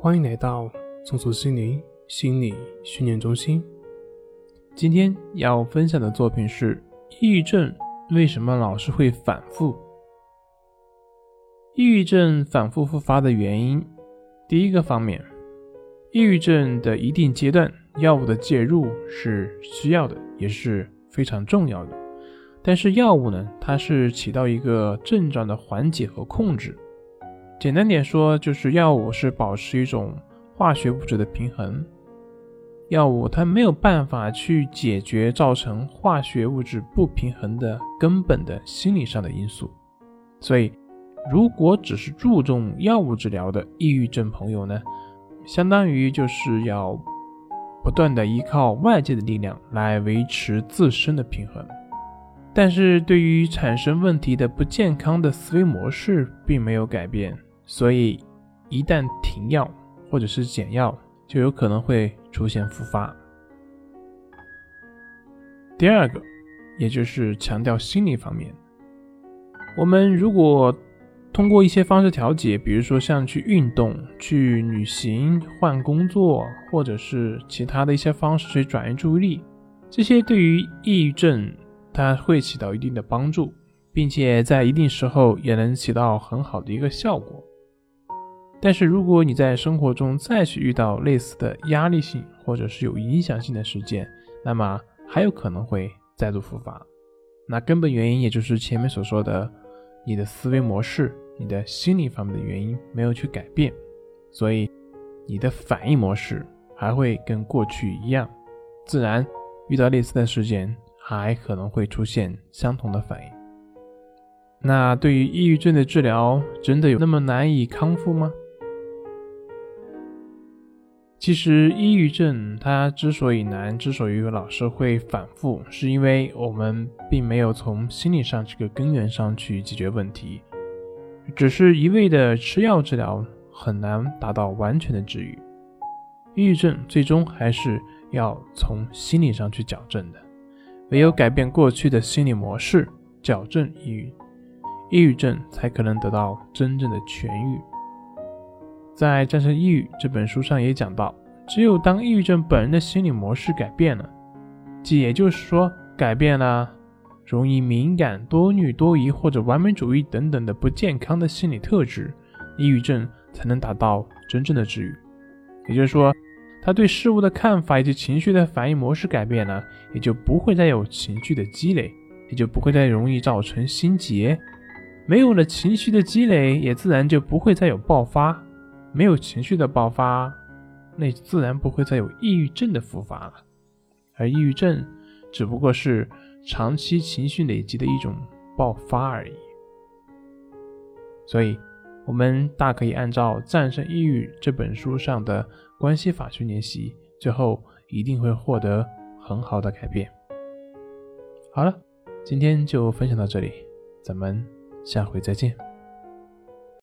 欢迎来到松鼠心灵心理训练中心。今天要分享的作品是：抑郁症为什么老是会反复？抑郁症反复复发的原因，第一个方面，抑郁症的一定阶段，药物的介入是需要的，也是非常重要的。但是药物呢，它是起到一个症状的缓解和控制。简单点说，就是药物是保持一种化学物质的平衡。药物它没有办法去解决造成化学物质不平衡的根本的心理上的因素。所以，如果只是注重药物治疗的抑郁症朋友呢，相当于就是要不断的依靠外界的力量来维持自身的平衡。但是对于产生问题的不健康的思维模式并没有改变。所以，一旦停药或者是减药，就有可能会出现复发。第二个，也就是强调心理方面，我们如果通过一些方式调节，比如说像去运动、去旅行、换工作，或者是其他的一些方式去转移注意力，这些对于抑郁症它会起到一定的帮助，并且在一定时候也能起到很好的一个效果。但是，如果你在生活中再去遇到类似的压力性或者是有影响性的事件，那么还有可能会再度复发。那根本原因也就是前面所说的，你的思维模式、你的心理方面的原因没有去改变，所以你的反应模式还会跟过去一样，自然遇到类似的事件还可能会出现相同的反应。那对于抑郁症的治疗，真的有那么难以康复吗？其实，抑郁症它之所以难，之所以老是会反复，是因为我们并没有从心理上这个根源上去解决问题，只是一味的吃药治疗很难达到完全的治愈。抑郁症最终还是要从心理上去矫正的，唯有改变过去的心理模式，矫正抑郁，抑郁症才可能得到真正的痊愈。在《战胜抑郁》这本书上也讲到，只有当抑郁症本人的心理模式改变了，即也就是说改变了容易敏感、多虑、多疑或者完美主义等等的不健康的心理特质，抑郁症才能达到真正的治愈。也就是说，他对事物的看法以及情绪的反应模式改变了，也就不会再有情绪的积累，也就不会再容易造成心结。没有了情绪的积累，也自然就不会再有爆发。没有情绪的爆发，那自然不会再有抑郁症的复发了。而抑郁症只不过是长期情绪累积的一种爆发而已。所以，我们大可以按照《战胜抑郁》这本书上的关系法去练习，最后一定会获得很好的改变。好了，今天就分享到这里，咱们下回再见。